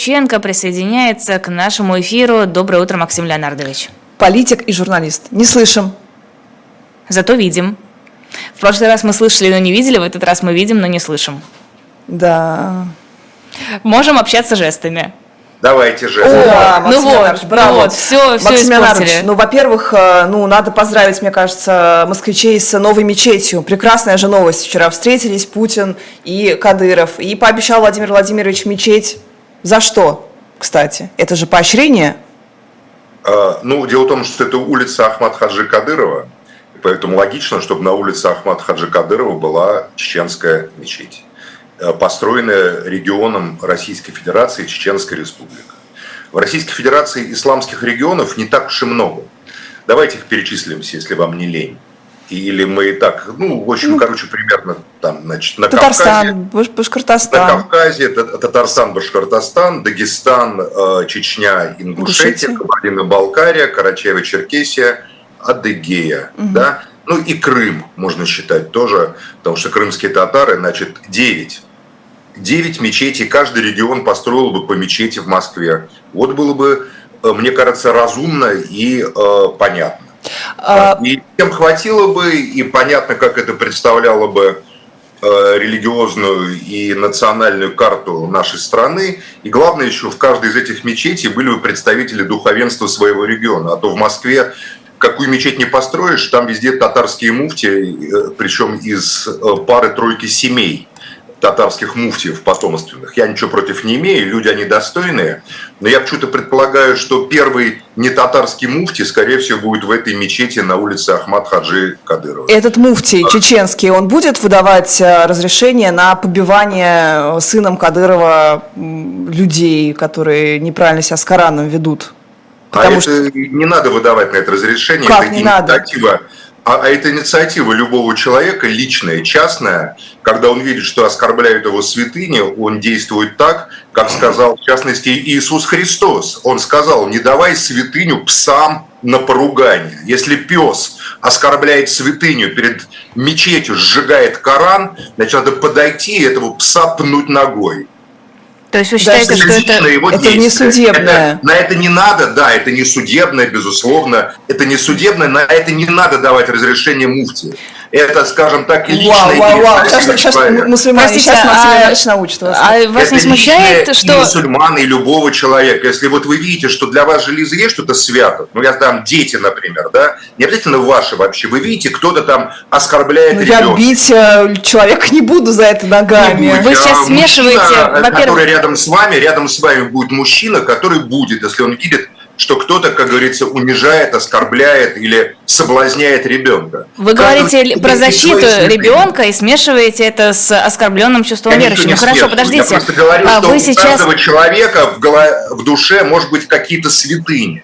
Ченко присоединяется к нашему эфиру. Доброе утро, Максим Леонардович. Политик и журналист. Не слышим. Зато видим. В прошлый раз мы слышали, но не видели, в этот раз мы видим, но не слышим. Да. Можем общаться жестами. Давайте же. О, да, Максим ну вот, браво. Ну вот, все, все Максим испортили. ну, во-первых, э, ну, надо поздравить, мне кажется, москвичей с новой мечетью. Прекрасная же новость. Вчера встретились Путин и Кадыров. И пообещал Владимир Владимирович мечеть за что, кстати? Это же поощрение? А, ну, дело в том, что это улица Ахмад Хаджи Кадырова, поэтому логично, чтобы на улице Ахмад Хаджи Кадырова была чеченская мечеть, э, построенная регионом Российской Федерации Чеченская Республика. В Российской Федерации исламских регионов не так уж и много. Давайте их перечислим, если вам не лень или мы и так, ну, в общем, ну, короче, примерно там, значит, на Татарстан, Кавказе, Башкортостан. На Кавказе, Татарстан, Башкортостан, Дагестан, э, Чечня, Ингушетия, Кабардино-Балкария, Карачаево-Черкесия, Адыгея, угу. да, ну и Крым можно считать тоже, потому что крымские татары, значит, 9 9 мечетей, каждый регион построил бы по мечети в Москве. Вот было бы, э, мне кажется, разумно и э, понятно. А... И тем хватило бы, и понятно, как это представляло бы э, религиозную и национальную карту нашей страны. И главное еще, в каждой из этих мечетей были бы представители духовенства своего региона. А то в Москве какую мечеть не построишь, там везде татарские муфти, э, причем из э, пары-тройки семей татарских муфтиев потомственных. Я ничего против не имею, люди они достойные, но я почему-то предполагаю, что первый не татарский муфти, скорее всего, будет в этой мечети на улице Ахмад Хаджи Кадырова. Этот муфти чеченский, он будет выдавать э, разрешение на побивание э, сыном Кадырова людей, которые неправильно себя с Кораном ведут? А Потому а что... это не надо выдавать на это разрешение, как это не надо? А, а это инициатива любого человека, личная, частная, когда он видит, что оскорбляют его святыни, он действует так, как сказал, в частности, Иисус Христос. Он сказал, не давай святыню псам на поругание. Если пес оскорбляет святыню перед мечетью, сжигает Коран, значит, надо подойти и этого пса пнуть ногой. То есть вы считаете, что это, его это не судебное? Это, на это не надо, да, это не судебное, безусловно. Это не судебное, на это не надо давать разрешение муфти. Это, скажем так, и. Вау, вау, вау. Сейчас, сейчас мусульмане, Простите, сейчас а, научат вас. А вас это не смущает, что... И мусульман, и любого человека. Если вот вы видите, что для вас железо что-то свято, ну, я там дети, например, да, не обязательно ваши вообще, вы видите, кто-то там оскорбляет ну, ребенка. Я бить э, человека не буду за это ногами. Вы сейчас смешиваете, во-первых... рядом с вами, рядом с вами будет мужчина, который будет, если он видит что кто-то, как говорится, унижает, оскорбляет или соблазняет ребенка. Вы говорите про защиту ребенка и смешиваете это с оскорбленным чувством верующего. Ну хорошо, подождите. Я просто говорю, а что вы у сейчас... каждого человека в, голо... в душе может быть какие-то святыни.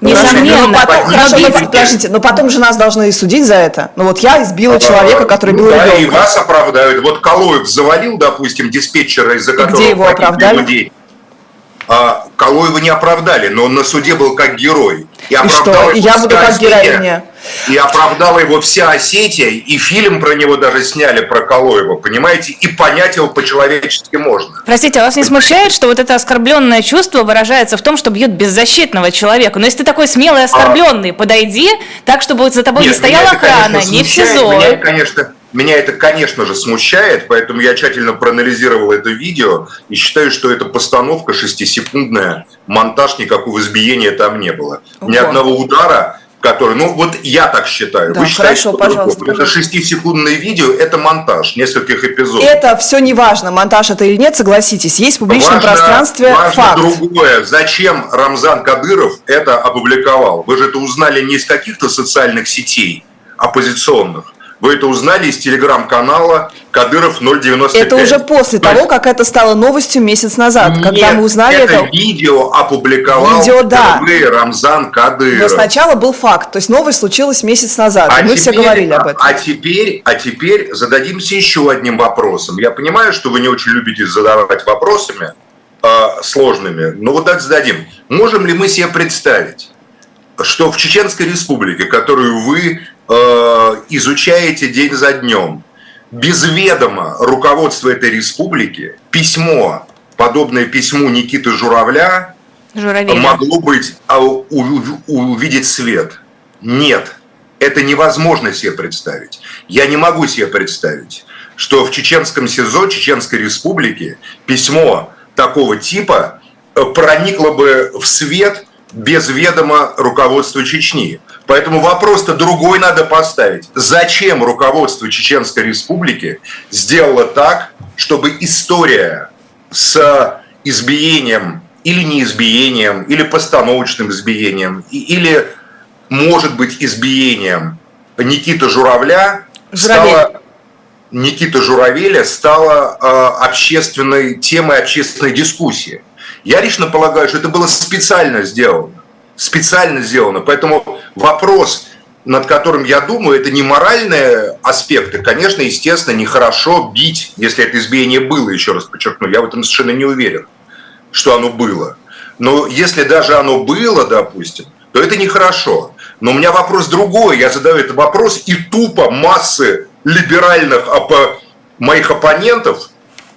Несомненно. Но потом, хорошо, подождите, но потом же нас должны судить за это. Ну вот я избила а, человека, который ну, бил да, ребенка. и вас оправдают. Вот Калоев завалил, допустим, диспетчера, из-за которого где его оправдали? людей. А, Калоева не оправдали, но он на суде был как герой. И, и что? Я буду как героиня. И оправдала его вся Осетия, и фильм про него даже сняли, про Калоева, понимаете? И понять его по-человечески можно. Простите, а вас не смущает, что вот это оскорбленное чувство выражается в том, что бьют беззащитного человека? Но если ты такой смелый и оскорбленный, а... подойди так, чтобы за тобой Нет, не стояла охрана, не в СИЗО. Меня, конечно, меня это, конечно же, смущает, поэтому я тщательно проанализировал это видео и считаю, что это постановка шестисекундная, монтаж, никакого избиения там не было. Ого. Ни одного удара, который, ну вот я так считаю. Да, Вы считаете, хорошо, пожалуйста, это шестисекундное видео, это монтаж нескольких эпизодов. Это все не важно, монтаж это или нет, согласитесь, есть в публичном важно, пространстве важно факт. другое, зачем Рамзан Кадыров это опубликовал? Вы же это узнали не из каких-то социальных сетей оппозиционных, вы это узнали из телеграм-канала Кадыров 095. Это уже после То того, как это стало новостью месяц назад, нет, когда мы узнали это. это видео опубликовал видео, да. Рамзан Кадыров. Но сначала был факт, то есть новость случилась месяц назад, а мы теперь, все говорили об этом. А теперь, а теперь зададимся еще одним вопросом. Я понимаю, что вы не очень любите задавать вопросами э, сложными, но вот так зададим. Можем ли мы себе представить, что в Чеченской республике, которую вы э, изучаете день за днем, без ведома руководства этой республики письмо подобное письму Никиты Журавля Журавеля. могло быть а, увидеть свет. Нет, это невозможно себе представить. Я не могу себе представить, что в чеченском СИЗО Чеченской Республики письмо такого типа э, проникло бы в свет без ведома руководства Чечни. Поэтому вопрос-то другой надо поставить. Зачем руководство Чеченской Республики сделало так, чтобы история с избиением или неизбиением, или постановочным избиением, или, может быть, избиением Никиты Журавля Журавель. стала Никита Журавеля стала э, общественной темой общественной дискуссии. Я лично полагаю, что это было специально сделано. Специально сделано. Поэтому вопрос, над которым я думаю, это не моральные аспекты. Конечно, естественно, нехорошо бить, если это избиение было, еще раз подчеркну. Я в этом совершенно не уверен, что оно было. Но если даже оно было, допустим, то это нехорошо. Но у меня вопрос другой. Я задаю этот вопрос, и тупо массы либеральных моих оппонентов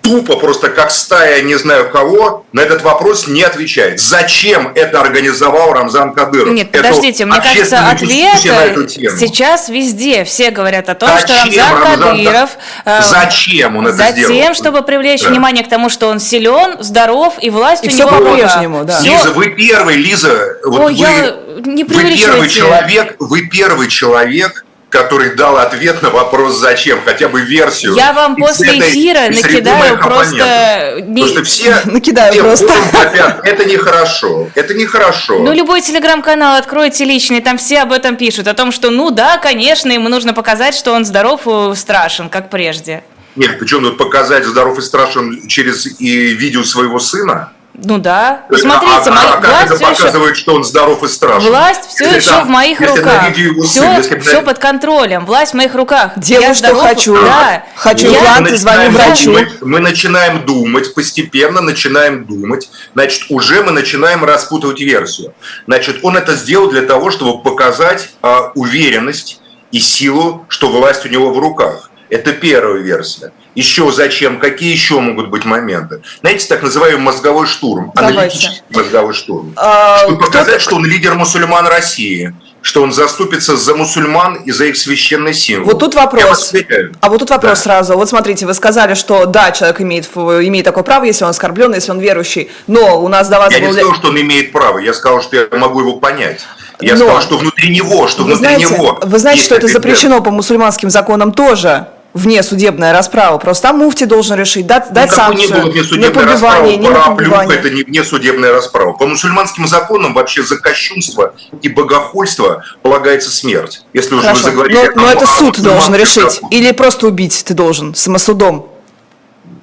тупо, просто как стая не знаю кого, на этот вопрос не отвечает. Зачем это организовал Рамзан Кадыров? Нет, подождите, мне кажется, ответ сейчас везде. Все говорят о том, Зачем что Рамзан, Рамзан Кадыров... Э, Зачем он это затем, сделал? Затем, чтобы привлечь да. внимание к тому, что он силен, здоров, и власть и у все него по-прежнему, да. Лиза, вы первый, Лиза, вот Ой, вы, я... не вы первый человек, вы первый человек, который дал ответ на вопрос «Зачем?», хотя бы версию. Я вам после этой, эфира накидаю просто... Не... Потому что все, накидаю все просто. Хотят, это нехорошо, это нехорошо. Ну, любой телеграм-канал откройте личный, там все об этом пишут, о том, что, ну да, конечно, ему нужно показать, что он здоров и страшен, как прежде. Нет, причем тут показать здоров и страшен через и видео своего сына? Ну да. Посмотрите, а, а, власть это показывает, еще... что он здоров и страшен? Власть все если еще там, в моих руках. Все, сын, все под контролем. Власть в моих руках. Делаю, я что здоров, хочу. Да. Хочу я... импланты, звоню врачу. Думать, мы начинаем думать, постепенно начинаем думать. Значит, уже мы начинаем распутывать версию. Значит, он это сделал для того, чтобы показать а, уверенность и силу, что власть у него в руках. Это первая версия. Еще зачем? Какие еще могут быть моменты? Знаете, так называемый мозговой штурм, Давайте. аналитический мозговой штурм. А, чтобы показать, что он лидер мусульман России что он заступится за мусульман и за их священный символ. Вот тут вопрос. А вот тут вопрос да. сразу. Вот смотрите, вы сказали, что да, человек имеет, имеет такое право, если он оскорблен, если он верующий. Но у нас до вас Я был... не сказал, что он имеет право. Я сказал, что я могу его понять. Я Но... сказал, что внутри него, что внутри знаете, него. Вы знаете, что это запрещено по мусульманским законам тоже вне судебная расправа. Просто там муфти должен решить, дать, дать ну, санкцию не побивание, не побивание. Это не вне судебная расправа. По мусульманским законам вообще за кощунство и богохульство полагается смерть. Если уже вы заговорили... Но, но это суд должен решить. Или просто убить ты должен самосудом.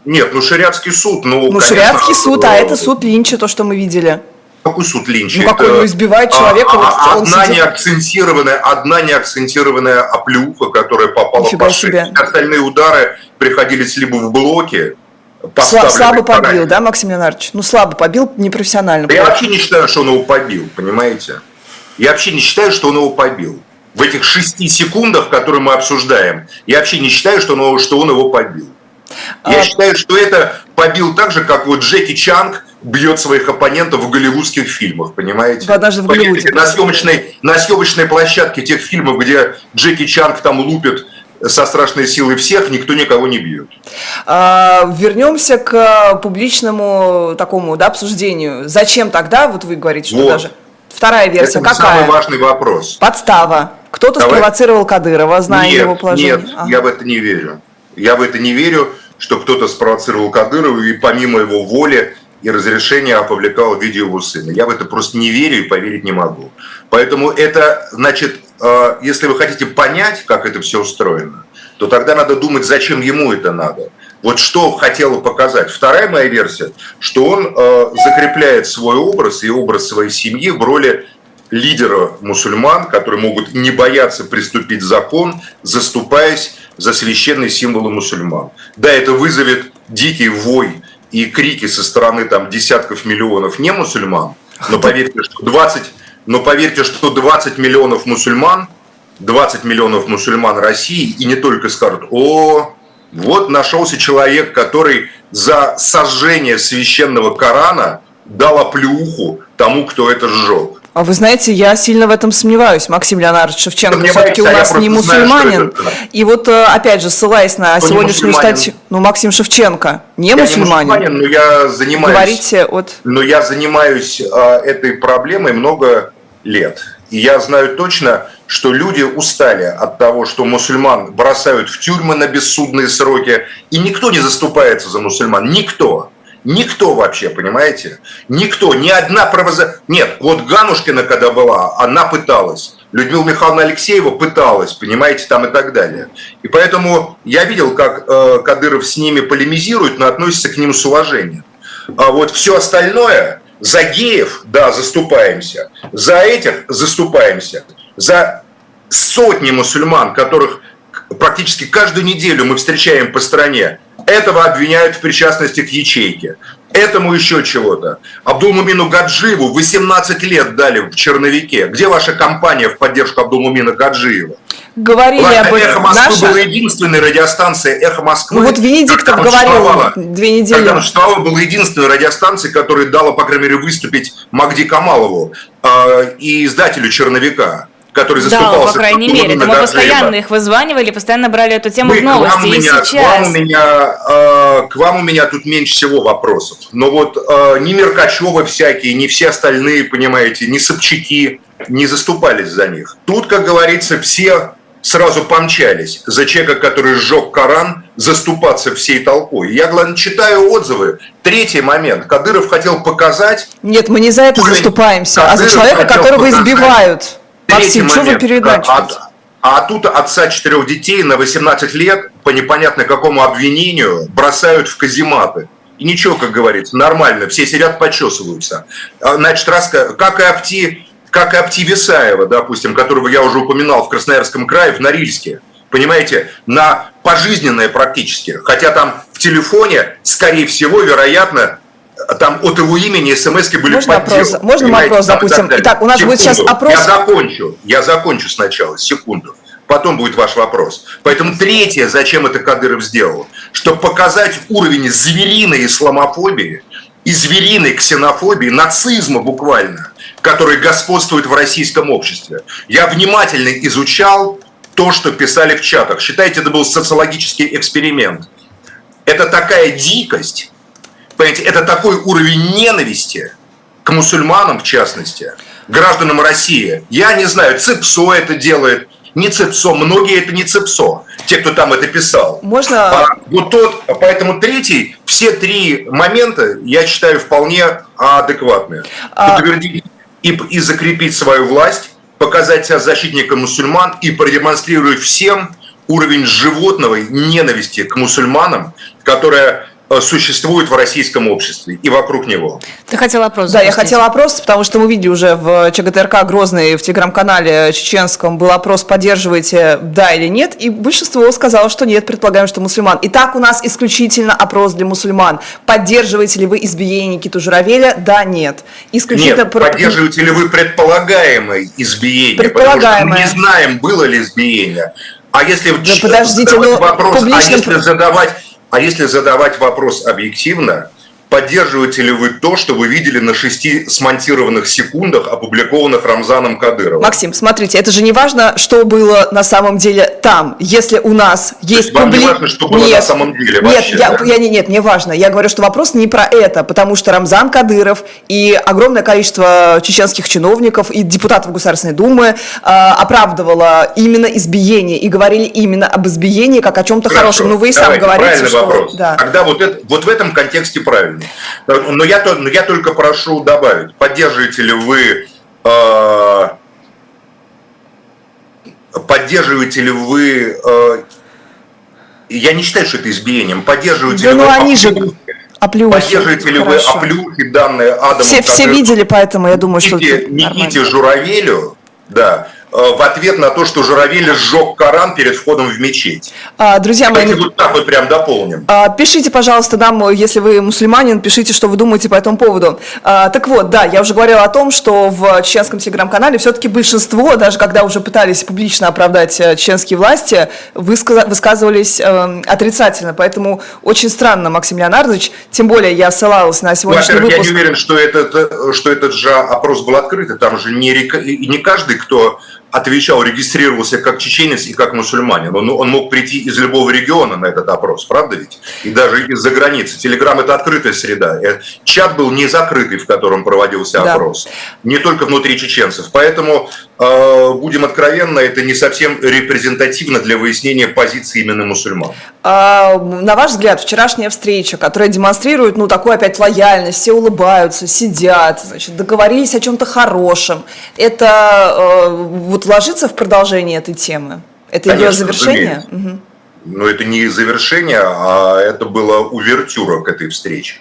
Нет, ну шариатский суд, ну, Ну, конечно, шариатский суд, а это суд Линча, то, что мы видели. Какой суд Линча? Ну, какой, ну, избивает а, человека. А, вот, одна, неакцентированная, одна неакцентированная оплюха, которая попала Нифига по шее. Остальные удары приходились либо в блоке, Слабо побил, да, Максим Леонардович? Ну, слабо побил, непрофессионально. Я вообще не считаю, что он его побил, понимаете? Я вообще не считаю, что он его побил. В этих шести секундах, которые мы обсуждаем, я вообще не считаю, что он, что он его побил. Я а... считаю, что это побил так же, как вот Джеки Чанг бьет своих оппонентов в голливудских фильмах, понимаете? Да, даже в Голливуде. На съемочной, на съемочной площадке тех фильмов, где Джеки Чанг там лупит со страшной силой всех, никто никого не бьет. А, вернемся к публичному такому да, обсуждению. Зачем тогда, вот вы говорите, что вот. даже... Вторая версия Это какая? самый важный вопрос. Подстава. Кто-то Давай. спровоцировал Кадырова, зная нет, его положение. Нет, ага. я в это не верю. Я в это не верю, что кто-то спровоцировал Кадырова и помимо его воли и разрешение опубликовал видео его сына. Я в это просто не верю и поверить не могу. Поэтому это, значит, э, если вы хотите понять, как это все устроено, то тогда надо думать, зачем ему это надо. Вот что хотела показать. Вторая моя версия, что он э, закрепляет свой образ и образ своей семьи в роли лидера мусульман, которые могут не бояться приступить закон, заступаясь за священные символы мусульман. Да, это вызовет дикий вой и крики со стороны там, десятков миллионов не мусульман, но поверьте, что 20, но поверьте, что 20 миллионов мусульман, 20 миллионов мусульман России, и не только скажут, о, Вот нашелся человек, который за сожжение священного Корана дал оплюху тому, кто это сжег. А вы знаете, я сильно в этом сомневаюсь, Максим Леонардович Шевченко все-таки у а нас не мусульманин. Знаю, и вот, э, опять же, ссылаясь на Кто сегодняшнюю статью, ну, Максим Шевченко, не я мусульманин. Не мусульманин, но я занимаюсь... Говорите от... Но я занимаюсь а, этой проблемой много лет. И я знаю точно, что люди устали от того, что мусульман бросают в тюрьмы на бессудные сроки, и никто не заступается за мусульман. Никто. Никто вообще, понимаете? Никто, ни одна правоза... Нет, вот Ганушкина, когда была, она пыталась. Людмила Михайловна Алексеева пыталась, понимаете, там и так далее. И поэтому я видел, как э, Кадыров с ними полемизирует, но относится к ним с уважением. А вот все остальное, за геев, да, заступаемся, за этих заступаемся, за сотни мусульман, которых практически каждую неделю мы встречаем по стране, этого обвиняют в причастности к ячейке. Этому еще чего-то. Абдулмумину Гаджиеву 18 лет дали в черновике. Где ваша компания в поддержку Абдулмумина Гаджиева? Говорили Ладно, об этом. «Эхо Москвы» наша... была единственной радиостанцией «Эхо Москвы». Ну вот Венедиктов говорил две недели. Когда существовала, была единственной радиостанцией, которая дала, по крайней мере, выступить Магди Камалову э, и издателю «Черновика» который заступался. Да, по крайней мере. Мы постоянно их вызванивали, постоянно брали эту тему Вы, в новости. К вам, и меня, сейчас... к, вам у меня, э, к вам у меня тут меньше всего вопросов. Но вот э, ни Меркачева всякие, ни все остальные, понимаете, ни Собчаки не заступались за них. Тут, как говорится, все сразу помчались за человека, который сжег Коран, заступаться всей толпой. Я, главное, читаю отзывы. Третий момент. Кадыров хотел показать... Нет, мы не за это заступаемся, Кадыров а за человека, которого показать, избивают. Третий Максим, момент. что вы А, а тут отца четырех детей на 18 лет по непонятно какому обвинению бросают в казематы. И ничего, как говорится, нормально, все сидят, почесываются. А, значит, раз, как и Апти, как и Апти Висаева, допустим, которого я уже упоминал в Красноярском крае, в Норильске, понимаете, на пожизненное практически. Хотя там в телефоне, скорее всего, вероятно, там от его имени смс были Можно вопрос, можно вопрос, допустим. Итак, у нас секунду. будет сейчас опрос. Я закончу, я закончу сначала, секунду. Потом будет ваш вопрос. Поэтому третье, зачем это Кадыров сделал, чтобы показать уровень звериной исламофобии и звериной ксенофобии, нацизма буквально, который господствует в российском обществе. Я внимательно изучал то, что писали в чатах. Считайте, это был социологический эксперимент. Это такая дикость, Понимаете, это такой уровень ненависти к мусульманам, в частности, гражданам России. Я не знаю, ЦИПСО это делает, не ЦИПСО, многие это не ЦИПСО, те, кто там это писал. Можно... А, вот тот, поэтому третий, все три момента, я считаю, вполне адекватные. А... И, и закрепить свою власть, показать себя защитником мусульман и продемонстрировать всем уровень животного ненависти к мусульманам, которая существует в российском обществе и вокруг него. Ты хотел опрос Да, я хотела опрос, потому что мы видели уже в ЧГТРК Грозный, в телеграм-канале чеченском был опрос, поддерживаете да или нет, и большинство сказало, что нет, предполагаем, что мусульман. Итак, у нас исключительно опрос для мусульман. Поддерживаете ли вы избиение Никиту Журавеля? Да, нет. Исключительно нет, про... поддерживаете ли вы предполагаемое избиение? Предполагаемое. Потому что мы не знаем, было ли избиение. А если да, подождите, задавать ну, вопрос, а если задавать а если задавать вопрос объективно, Поддерживаете ли вы то, что вы видели на шести смонтированных секундах, опубликованных Рамзаном Кадыровым? Максим, смотрите, это же не важно, что было на самом деле там. Если у нас есть... Вам публи... не важно, что было нет, на самом деле вообще, Нет, я, да? я, не, нет, не важно. Я говорю, что вопрос не про это, потому что Рамзан Кадыров и огромное количество чеченских чиновников и депутатов Государственной Думы э, оправдывало именно избиение и говорили именно об избиении как о чем-то хорошем. Ну, вы и сам говорите, что... Вопрос. Да. Тогда вот, это, вот в этом контексте правильно. Но я, но я только прошу добавить, поддерживаете ли вы э, поддерживаете ли вы э, я не считаю, что это избиением. Поддерживаете да, ли ну вы они же оплюхи. Поддерживаете ли Хорошо. вы оплюхи, данные Адаму? Все, все видели, поэтому я думаю, Никите, что Никите Журавелю, да, в ответ на то, что Журавель сжег Коран перед входом в мечеть. А, друзья мои, Давайте вот так вот прям дополним. А, пишите, пожалуйста, нам, если вы мусульманин, пишите, что вы думаете по этому поводу. А, так вот, да, я уже говорила о том, что в чеченском телеграм-канале все-таки большинство, даже когда уже пытались публично оправдать э, чеченские власти, высказывались э, отрицательно. Поэтому очень странно, Максим Леонардович, тем более я ссылалась на сегодняшний Во-первых, выпуск. я не уверен, что этот, что этот же опрос был открытый. Там же не, не каждый, кто отвечал, регистрировался как чеченец и как мусульманин. Он, он мог прийти из любого региона на этот опрос, правда ведь? И даже из-за границы. Телеграм – это открытая среда. Э, чат был не закрытый, в котором проводился да. опрос. Не только внутри чеченцев. Поэтому, будем откровенны, это не совсем репрезентативно для выяснения позиции именно мусульман. А, на ваш взгляд, вчерашняя встреча, которая демонстрирует, ну, такую опять лояльность, все улыбаются, сидят, значит, договорились о чем-то хорошем, это э, вот ложится в продолжение этой темы? Это Конечно, ее завершение? Угу. Но это не завершение, а это была увертюра к этой встрече.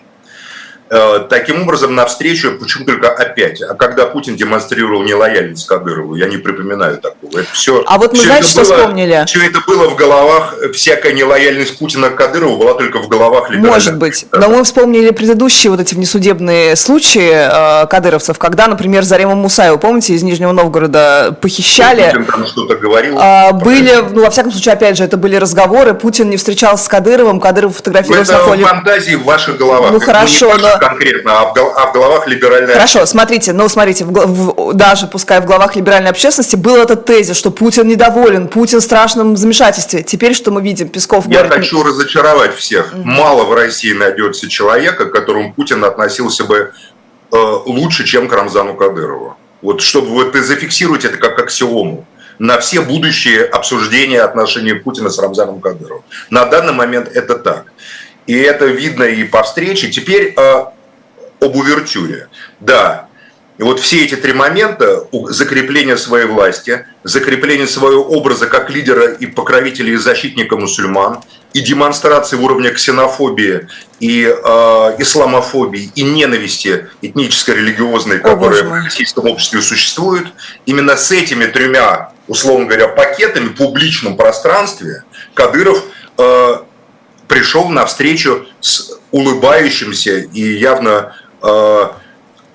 Э, таким образом, навстречу, почему только опять, а когда Путин демонстрировал нелояльность Кадырову, я не припоминаю такого. Это все, а вот мы все знаете, что было, вспомнили? Все это было в головах, всякая нелояльность Путина к Кадырову была только в головах либеральных. Может быть, но мы вспомнили предыдущие вот эти внесудебные случаи э, кадыровцев, когда, например, Зарема Мусаева, помните, из Нижнего Новгорода похищали. Путин там что-то говорил. Э, были, ну, во всяком случае, опять же, это были разговоры, Путин не встречался с Кадыровым, Кадыров фотографировался на фоне... фантазии в ваших головах. Ну, хорошо, но конкретно, а в, а в головах либеральной Хорошо, смотрите, ну смотрите, в, в, даже пускай в головах либеральной общественности был этот тезис, что Путин недоволен, Путин в страшном замешательстве. Теперь что мы видим? Песков Я говорит... хочу разочаровать всех. Mm-hmm. Мало в России найдется человека, к которому Путин относился бы э, лучше, чем к Рамзану Кадырову. Вот чтобы вот зафиксировать это как аксиому на все будущие обсуждения отношений Путина с Рамзаном Кадыровым. На данный момент это так. И это видно и по встрече. Теперь э, об увертюре. Да, и вот все эти три момента – закрепление своей власти, закрепление своего образа как лидера и покровителя и защитника мусульман, и демонстрации уровня ксенофобии и э, исламофобии и ненависти этнической, религиозной, которая в российском обществе существует, именно с этими тремя, условно говоря, пакетами в публичном пространстве Кадыров э, пришел на встречу с улыбающимся и явно э,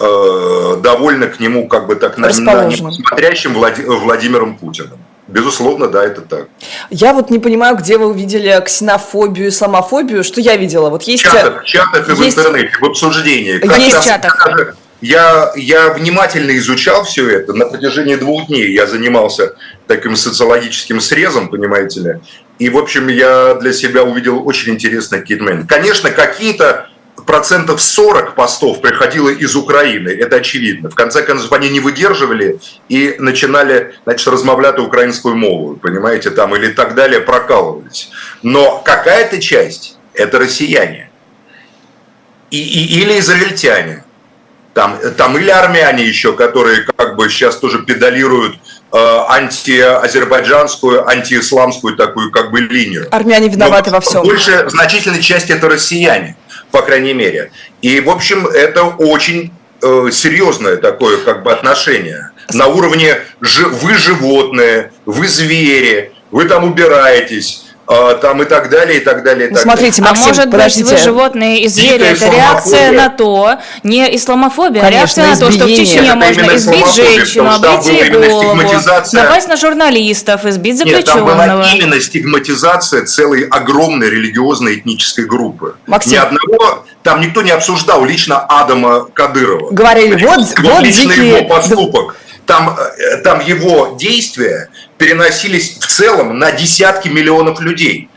э, довольно к нему, как бы так, на, на смотрящим Влади, Владимиром Путиным. Безусловно, да, это так. Я вот не понимаю, где вы увидели ксенофобию, исламофобию, что я видела. Вот есть... В чатах, в чатах есть... и в интернете, в обсуждении. Как есть в чатах. Я, я внимательно изучал все это на протяжении двух дней. Я занимался таким социологическим срезом, понимаете ли. И, в общем, я для себя увидел очень интересный какие Конечно, какие-то процентов 40 постов приходило из Украины, это очевидно. В конце концов, они не выдерживали и начинали, значит, размовлять украинскую мову, понимаете, там, или так далее, прокалывались. Но какая-то часть – это россияне. И, и, или израильтяне. Там, там или армяне еще, которые как бы сейчас тоже педалируют э, антиазербайджанскую, антиисламскую такую как бы линию. Армяне виноваты Но во всем. Больше, значительная часть это россияне по крайней мере. И, в общем, это очень э, серьезное такое как бы отношение. На уровне вы животные, вы звери, вы там убираетесь, там и так далее, и так далее, и так Смотрите, далее. Максим, а может подождите. быть, вы животные и звери, это реакция на то, не исламофобия, а реакция на то, что в Чечне можно избить женщину, обойти голову, напасть на журналистов, избить заключенного. Нет, там была именно стигматизация целой огромной религиозной этнической группы. Максим. Ни одного, там никто не обсуждал лично Адама Кадырова. Говорили, вот, вот лично дикие... его поступок там, э, там его действия переносились целом на десятки миллионов людей.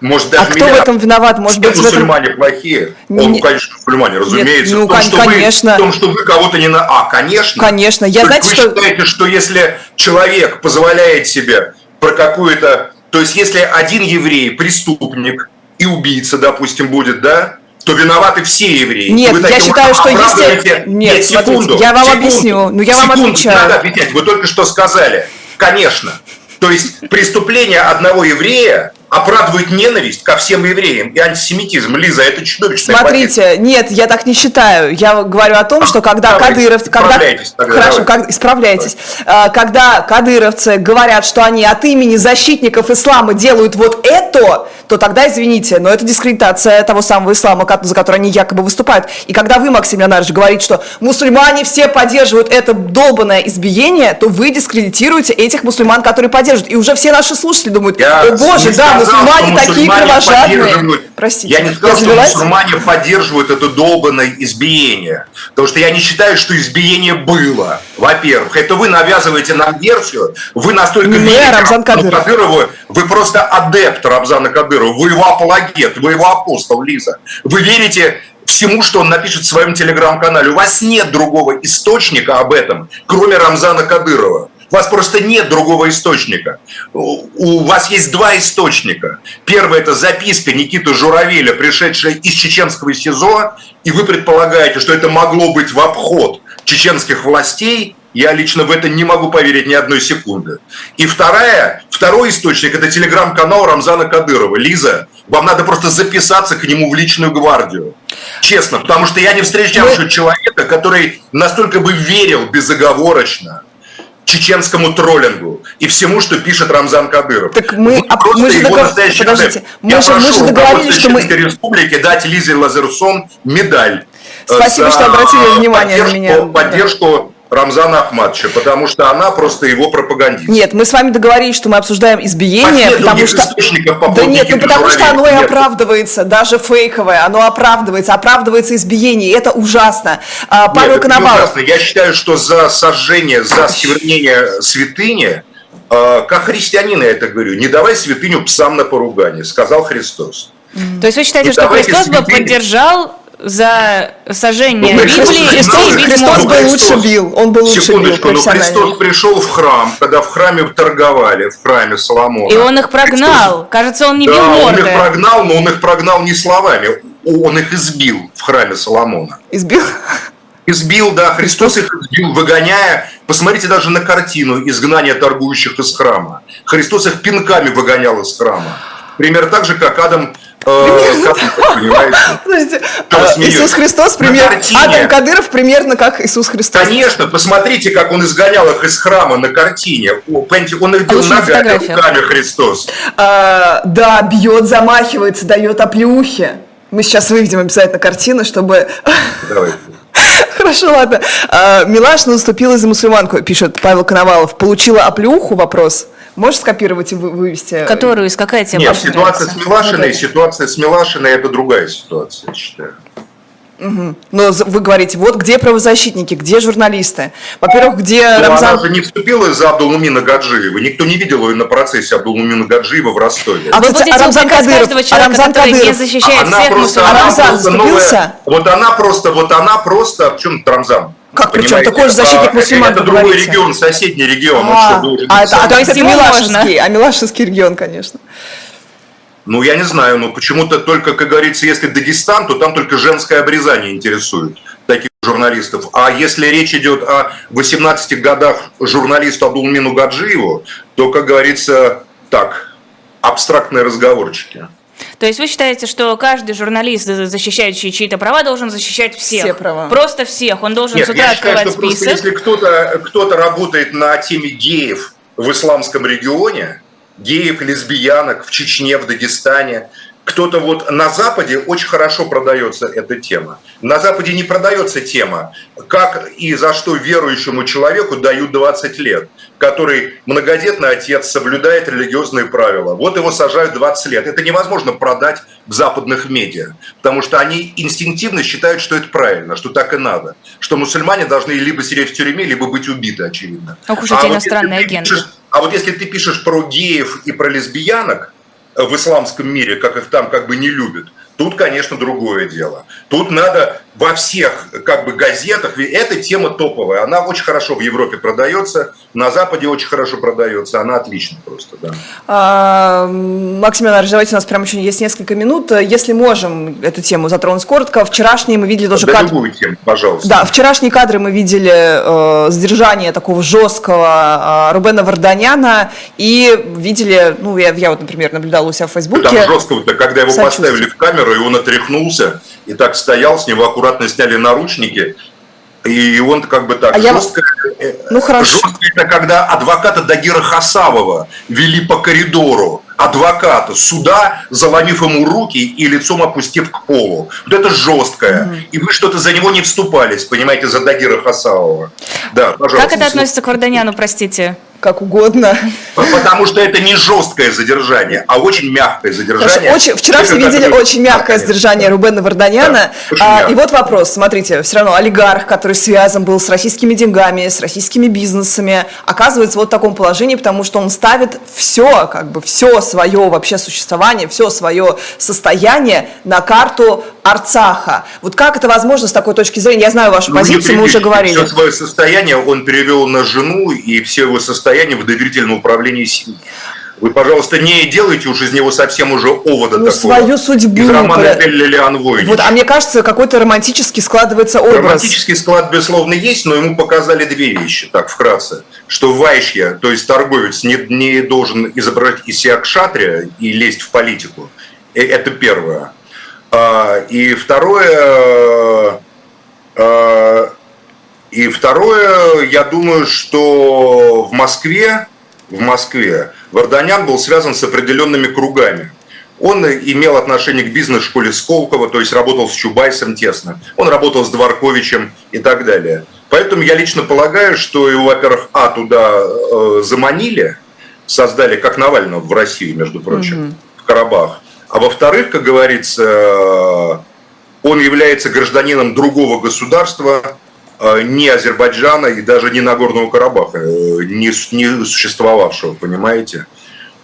Может, даже а кто в этом виноват? Может быть, мусульмане этом... плохие? Не... Он, конечно, мусульмане, разумеется. Нет, ну, в том, что конечно. Вы, в том, что вы кого-то не на... А, конечно. Конечно. Я, знаете, вы что... считаете, что если человек позволяет себе про какую-то... То есть, если один еврей преступник и убийца, допустим, будет, да, то виноваты все евреи. Нет, вы я считаю, что если... Нет, Нет секунду, смотрите, я вам секунду, объясню, ну я секунду, вам отвечаю. Надо отвечать, вы только что сказали, конечно. То есть преступление одного еврея оправдывают ненависть ко всем евреям и антисемитизм. Лиза, это чудовищно. Смотрите, потеря. нет, я так не считаю. Я говорю о том, что когда давайте, Кадыров... Когда, хорошо, как, исправляйтесь. Давайте. Когда кадыровцы говорят, что они от имени защитников ислама делают вот это, то тогда, извините, но это дискредитация того самого ислама, за который они якобы выступают. И когда вы, Максим Леонардович, говорите, что мусульмане все поддерживают это долбанное избиение, то вы дискредитируете этих мусульман, которые поддерживают. И уже все наши слушатели думают, я о боже, да, мусульмане такие кровожадные. Простите. Я не сказал, я что мусульмане поддерживают это долбанное избиение. Потому что я не считаю, что избиение было. Во-первых, это вы навязываете нам версию, вы настолько не верите Рамзан Кадыров. Кадырову, вы просто адепт Рамзана Кадырова, вы его апологет, вы его апостол, Лиза. Вы верите всему, что он напишет в своем телеграм-канале. У вас нет другого источника об этом, кроме Рамзана Кадырова. У вас просто нет другого источника. У вас есть два источника. Первый – это записка Никиты Журавеля, пришедшая из чеченского СИЗО, и вы предполагаете, что это могло быть в обход чеченских властей, я лично в это не могу поверить ни одной секунды. И вторая, второй источник – это телеграм-канал Рамзана Кадырова. Лиза, вам надо просто записаться к нему в личную гвардию. Честно, потому что я не встречал еще человека, который настолько бы верил безоговорочно чеченскому троллингу и всему, что пишет Рамзан Кадыров. Так мы, а, мы же, договор... Подождите, мы же, мы же договорились, что мы... Республики дать Лизе Лазерсон медаль. Спасибо, за что обратили внимание на меня. Поддержку Рамзана Ахматовича, потому что она просто его пропагандист. Нет, мы с вами договорились, что мы обсуждаем избиение, а потому что... По да нет, ну потому что оно и оправдывается, даже фейковое, оно оправдывается, оправдывается избиение, это ужасно. А, Павел нет, Коновалов... ужасно. Я считаю, что за сожжение, за сквернение святыни, а, как христианин я это говорю, не давай святыню псам на поругание, сказал Христос. То есть вы считаете, что Христос бы поддержал за сожжение ну, Библии Христос, и Христос был лучше бил. Он был лучше Секундочку, бил но Христос пришел в храм, когда в храме торговали, в храме Соломона. И он их прогнал. Христос... Кажется, он не да, бил морды. он их прогнал, но он их прогнал не словами. Он их избил в храме Соломона. Избил? Избил, да, Христос их избил, выгоняя. Посмотрите даже на картину изгнания торгующих из храма. Христос их пинками выгонял из храма. Пример так же, как Адам Подождите, а, Иисус Христос пример, Адам Кадыров примерно как Иисус Христос. Конечно, посмотрите, как он изгонял их из храма на картине. Он их бил ногами, руками Христос. А, да, бьет, замахивается, дает оплеухи. Мы сейчас выведем обязательно картину, чтобы... Давай. Хорошо, ладно. А, Милаш наступила за мусульманку, пишет Павел Коновалов. Получила оплеуху? Вопрос. Можешь скопировать и вывести? Которую, из какая тебе Нет, ситуация нравится? с Милашиной, ситуация с Милашиной – это другая ситуация, я считаю. Угу. Но вы говорите, вот где правозащитники, где журналисты? Во-первых, где Но Рамзан... Она же не вступила из-за Абдулмумина Гаджиева. Никто не видел ее на процессе Абдулмумина Гаджиева в Ростове. А, а вы будете а Рамзан Кадыров, человека, а Рамзан который Кадыров. не защищает она всех просто, мусульман. А Рамзан вступился? Вот она просто, вот она просто, в чем Рамзан? Как причем? Такой же защитник а, мусульман. Это другой регион, соседний регион. А, что, а, это, а, то есть это Милашинский, а Милашинский регион, конечно. Ну, я не знаю, но почему-то только, как говорится, если Дагестан, то там только женское обрезание интересует таких журналистов. А если речь идет о 18 годах журналисту Абдулмину Гаджиеву, то, как говорится, так, абстрактные разговорчики. То есть вы считаете, что каждый журналист, защищающий чьи-то права, должен защищать всех? Все права. Просто всех. Он должен Нет, с утра я открывать считаю, что список. Просто, если кто-то кто работает на теме геев в исламском регионе, геев, лесбиянок в Чечне, в Дагестане, кто-то вот на Западе очень хорошо продается эта тема. На Западе не продается тема, как и за что верующему человеку дают 20 лет, который многодетный отец, соблюдает религиозные правила. Вот его сажают 20 лет. Это невозможно продать в западных медиа, потому что они инстинктивно считают, что это правильно, что так и надо, что мусульмане должны либо сидеть в тюрьме, либо быть убиты, очевидно. Ох уж эти а иностранные вот агенты. Пишешь, а вот если ты пишешь про геев и про лесбиянок, в исламском мире, как их там как бы не любят, тут, конечно, другое дело. Тут надо во всех как бы газетах. Эта тема топовая, она очень хорошо в Европе продается, на Западе очень хорошо продается, она отлично просто, да. А, Максим Иванович, давайте у нас прям еще есть несколько минут. Если можем эту тему затронуть коротко, вчерашние мы видели тоже да, кадры. любую тему, пожалуйста. Да, вчерашние кадры мы видели э, задержание такого жесткого э, Рубена Варданяна и видели, ну я, я вот, например, наблюдала у себя в Фейсбуке. Там жесткого-то, когда его поставили в камеру, и он отряхнулся, и так стоял, с него аккуратно сняли наручники, и он как бы так а жестко. Я... Э, ну хорошо. Жестко это когда адвоката Дагира Хасавова вели по коридору. Адвоката суда, заломив ему руки и лицом опустив к полу. Вот это жесткое. Угу. И вы что-то за него не вступались, понимаете, за Дагира Хасавова. Да, пожалуйста. Как это относится к Варданяну, простите? Как угодно. Потому что это не жесткое задержание, а очень мягкое задержание. Очень, вчера все видели который... очень мягкое да, задержание Рубена Варданяна. Да, а, и вот вопрос, смотрите, все равно олигарх, который связан был с российскими деньгами, с российскими бизнесами, оказывается вот в таком положении, потому что он ставит все, как бы все свое вообще существование, все свое состояние на карту Арцаха. Вот как это возможно с такой точки зрения? Я знаю вашу ну, позицию, мы уже говорили. Все свое состояние он перевел на жену и все его состояние в доверительном управлении семьи. Вы, пожалуйста, не делайте уж из него совсем уже овода ну, такого. свою судьбу. Из романа про... Лилиан Войнич. Вот, а мне кажется, какой-то романтический складывается образ. Романтический склад, безусловно, есть, но ему показали две вещи, так, вкратце. Что Вайшья, то есть торговец, не, не должен изображать из себя кшатрия и лезть в политику. Э, это первое. А, и второе, а, и второе, я думаю, что в Москве, в Москве Варданян был связан с определенными кругами. Он имел отношение к бизнес-школе Сколково, то есть работал с Чубайсом тесно. Он работал с Дворковичем и так далее. Поэтому я лично полагаю, что его, во-первых, а, туда э, заманили, создали, как Навального в России, между прочим, угу. в Карабах. А во-вторых, как говорится, он является гражданином другого государства, э, не Азербайджана и даже не Нагорного Карабаха, э, не, не существовавшего, понимаете?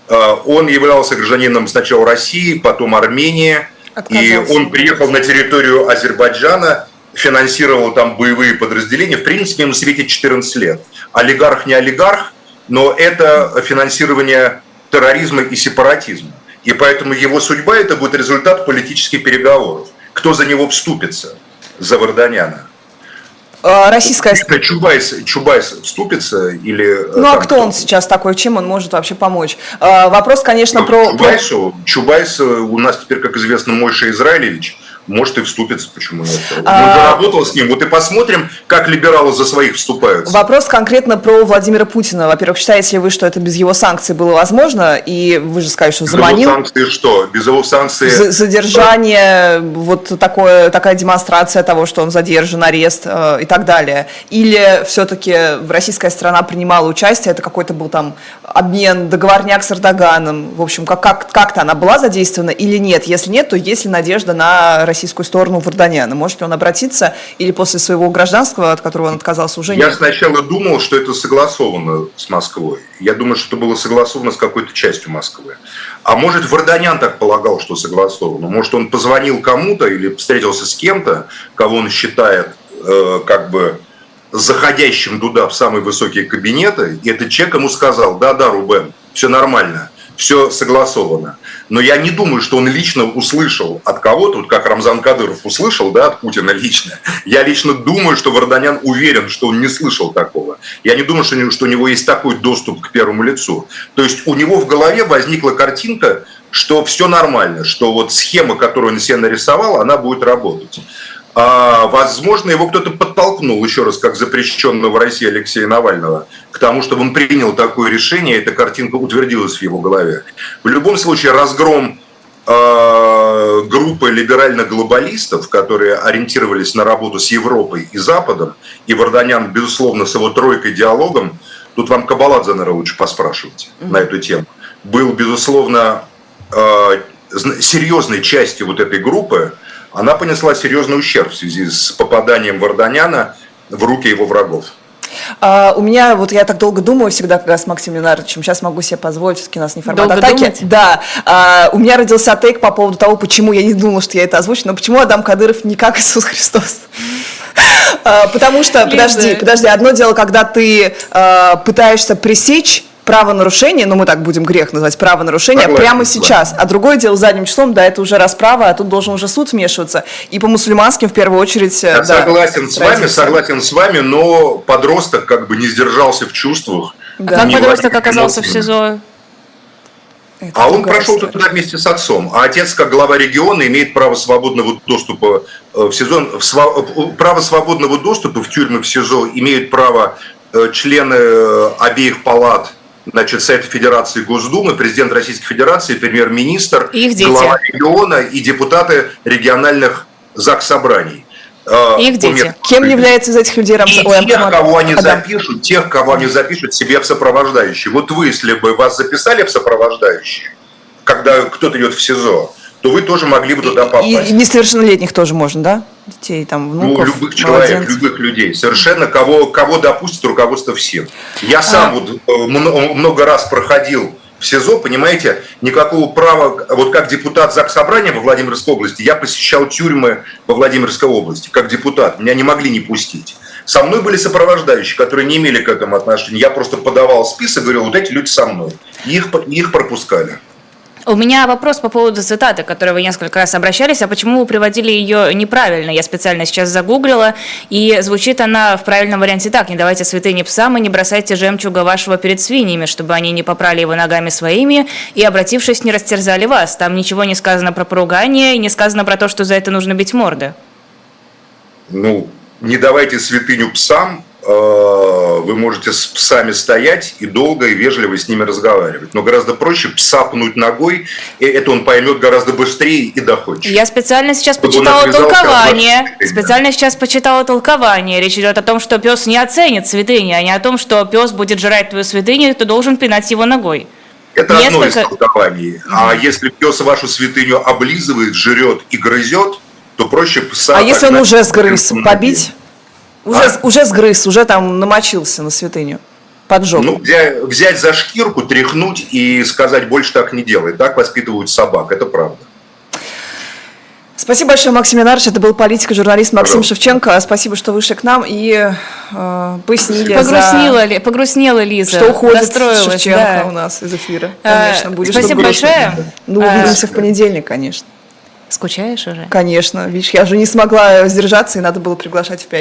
Э, он являлся гражданином сначала России, потом Армении, и он приехал на территорию Азербайджана, финансировал там боевые подразделения. В принципе, ему светит 14 лет. Олигарх не олигарх, но это финансирование терроризма и сепаратизма. И поэтому его судьба – это будет результат политических переговоров. Кто за него вступится? За Варданяна. А, российская... Это Чубайс, Чубайс вступится или... Ну а кто он сейчас такой, чем он может вообще помочь? А, вопрос, конечно, ну, про... Чубайсу, Чубайс у нас теперь, как известно, Мойша Израилевич, может и вступится, почему нет. А... Он работал с ним. Вот и посмотрим, как либералы за своих вступают. Вопрос конкретно про Владимира Путина. Во-первых, считаете ли вы, что это без его санкций было возможно? И вы же сказали, что заманил. Без его санкций что? Без его санкций... Задержание, вот такое, такая демонстрация того, что он задержан, арест э, и так далее. Или все-таки российская страна принимала участие, это какой-то был там обмен, договорняк с Эрдоганом. В общем, как, как, как-то она была задействована или нет? Если нет, то есть ли надежда на российскую сторону Варданяна? Может ли он обратиться или после своего гражданства, от которого он отказался, уже Я нет? сначала думал, что это согласовано с Москвой. Я думаю, что это было согласовано с какой-то частью Москвы. А может, Варданян так полагал, что согласовано. Может, он позвонил кому-то или встретился с кем-то, кого он считает э, как бы заходящим туда в самые высокие кабинеты, и этот человек ему сказал, да-да, Рубен, все нормально, все согласовано. Но я не думаю, что он лично услышал от кого-то, вот как Рамзан Кадыров услышал, да, от Путина лично. Я лично думаю, что Варданян уверен, что он не слышал такого. Я не думаю, что у него есть такой доступ к первому лицу. То есть у него в голове возникла картинка, что все нормально, что вот схема, которую он себе нарисовал, она будет работать. А, возможно, его кто-то подтолкнул, еще раз, как запрещенного в России Алексея Навального, к тому, чтобы он принял такое решение, эта картинка утвердилась в его голове. В любом случае, разгром а, группы либерально-глобалистов, которые ориентировались на работу с Европой и Западом, и Варданян, безусловно, с его тройкой диалогом, тут вам Кабаладзе, наверное, лучше поспрашивать mm-hmm. на эту тему, был, безусловно, а, серьезной частью вот этой группы, она понесла серьезный ущерб в связи с попаданием Варданяна в руки его врагов. А, у меня, вот я так долго думаю всегда, когда с Максимом Ленардовичем, сейчас могу себе позволить, все-таки у нас не формат долго атаки. Думать? Да. А, у меня родился тейк по поводу того, почему, я не думала, что я это озвучу, но почему Адам Кадыров не как Иисус Христос? А, потому что, подожди, подожди, одно дело, когда ты а, пытаешься пресечь правонарушение, ну мы так будем грех называть, правонарушение Согласен, прямо сейчас. А другое дело задним числом, да, это уже расправа, а тут должен уже суд вмешиваться. И по мусульманским в первую очередь... Я да, согласен с вами, согласен с вами, но подросток как бы не сдержался в чувствах. Да. А как подросток оказался в СИЗО? Это а он прошел история. туда вместе с отцом. А отец, как глава региона, имеет право свободного доступа э, в сезон. В право свободного доступа в тюрьмы в СИЗО имеют право э, члены э, обеих палат значит, Совета Федерации Госдумы, президент Российской Федерации, премьер-министр, глава региона и депутаты региональных ЗАГС собраний. А, Их дети. Кем является из этих людей Рамзан? Ой, тех, кого они Адам. запишут, тех, кого они запишут себе в сопровождающие. Вот вы, если бы вас записали в сопровождающие, когда кто-то идет в СИЗО, то вы тоже могли бы туда попасть. И, и несовершеннолетних тоже можно, да? Детей, там, ну, внуков, Ну, любых человек, любых людей. Совершенно кого, кого допустит руководство всем. Я сам а... вот э, много раз проходил в СИЗО, понимаете, никакого права, вот как депутат ЗАГС Собрания во Владимирской области, я посещал тюрьмы во Владимирской области, как депутат, меня не могли не пустить. Со мной были сопровождающие, которые не имели к этому отношения. Я просто подавал список, говорил, вот эти люди со мной. И их, их пропускали. У меня вопрос по поводу цитаты, к которой вы несколько раз обращались. А почему вы приводили ее неправильно? Я специально сейчас загуглила, и звучит она в правильном варианте так. «Не давайте святыни псам и не бросайте жемчуга вашего перед свиньями, чтобы они не попрали его ногами своими и, обратившись, не растерзали вас». Там ничего не сказано про поругание и не сказано про то, что за это нужно бить морды. Ну, не давайте святыню псам, вы можете с псами стоять и долго и вежливо с ними разговаривать. Но гораздо проще пса пнуть ногой, и это он поймет гораздо быстрее и доходчиво. Я специально сейчас Чтобы почитала толкование. Специально сейчас почитала толкование. Речь идет о том, что пес не оценит святыни, а не о том, что пес будет жрать твою святыню, и ты должен пинать его ногой. Это Несколько... одно из толкований. Mm-hmm. А если пес вашу святыню облизывает, жрет и грызет, то проще пса... А если он уже сгрыз, побить? Уже, а? уже сгрыз, уже там намочился на святыню. Поджог. Ну, взять, взять за шкирку, тряхнуть и сказать, больше так не делай. Так воспитывают собак, это правда. Спасибо большое, Максим Янарч. Это был политик и журналист Максим Пожалуйста. Шевченко. Спасибо, что вышли к нам и э, пояснили. Погрустнела, за... погрустнела Лиза. Что уходит Шевченко да. у нас из эфира. А, конечно, будет Спасибо большое. Ну, увидимся а... в понедельник, конечно. Скучаешь уже? Конечно. Видишь, я уже не смогла сдержаться, и надо было приглашать в пять.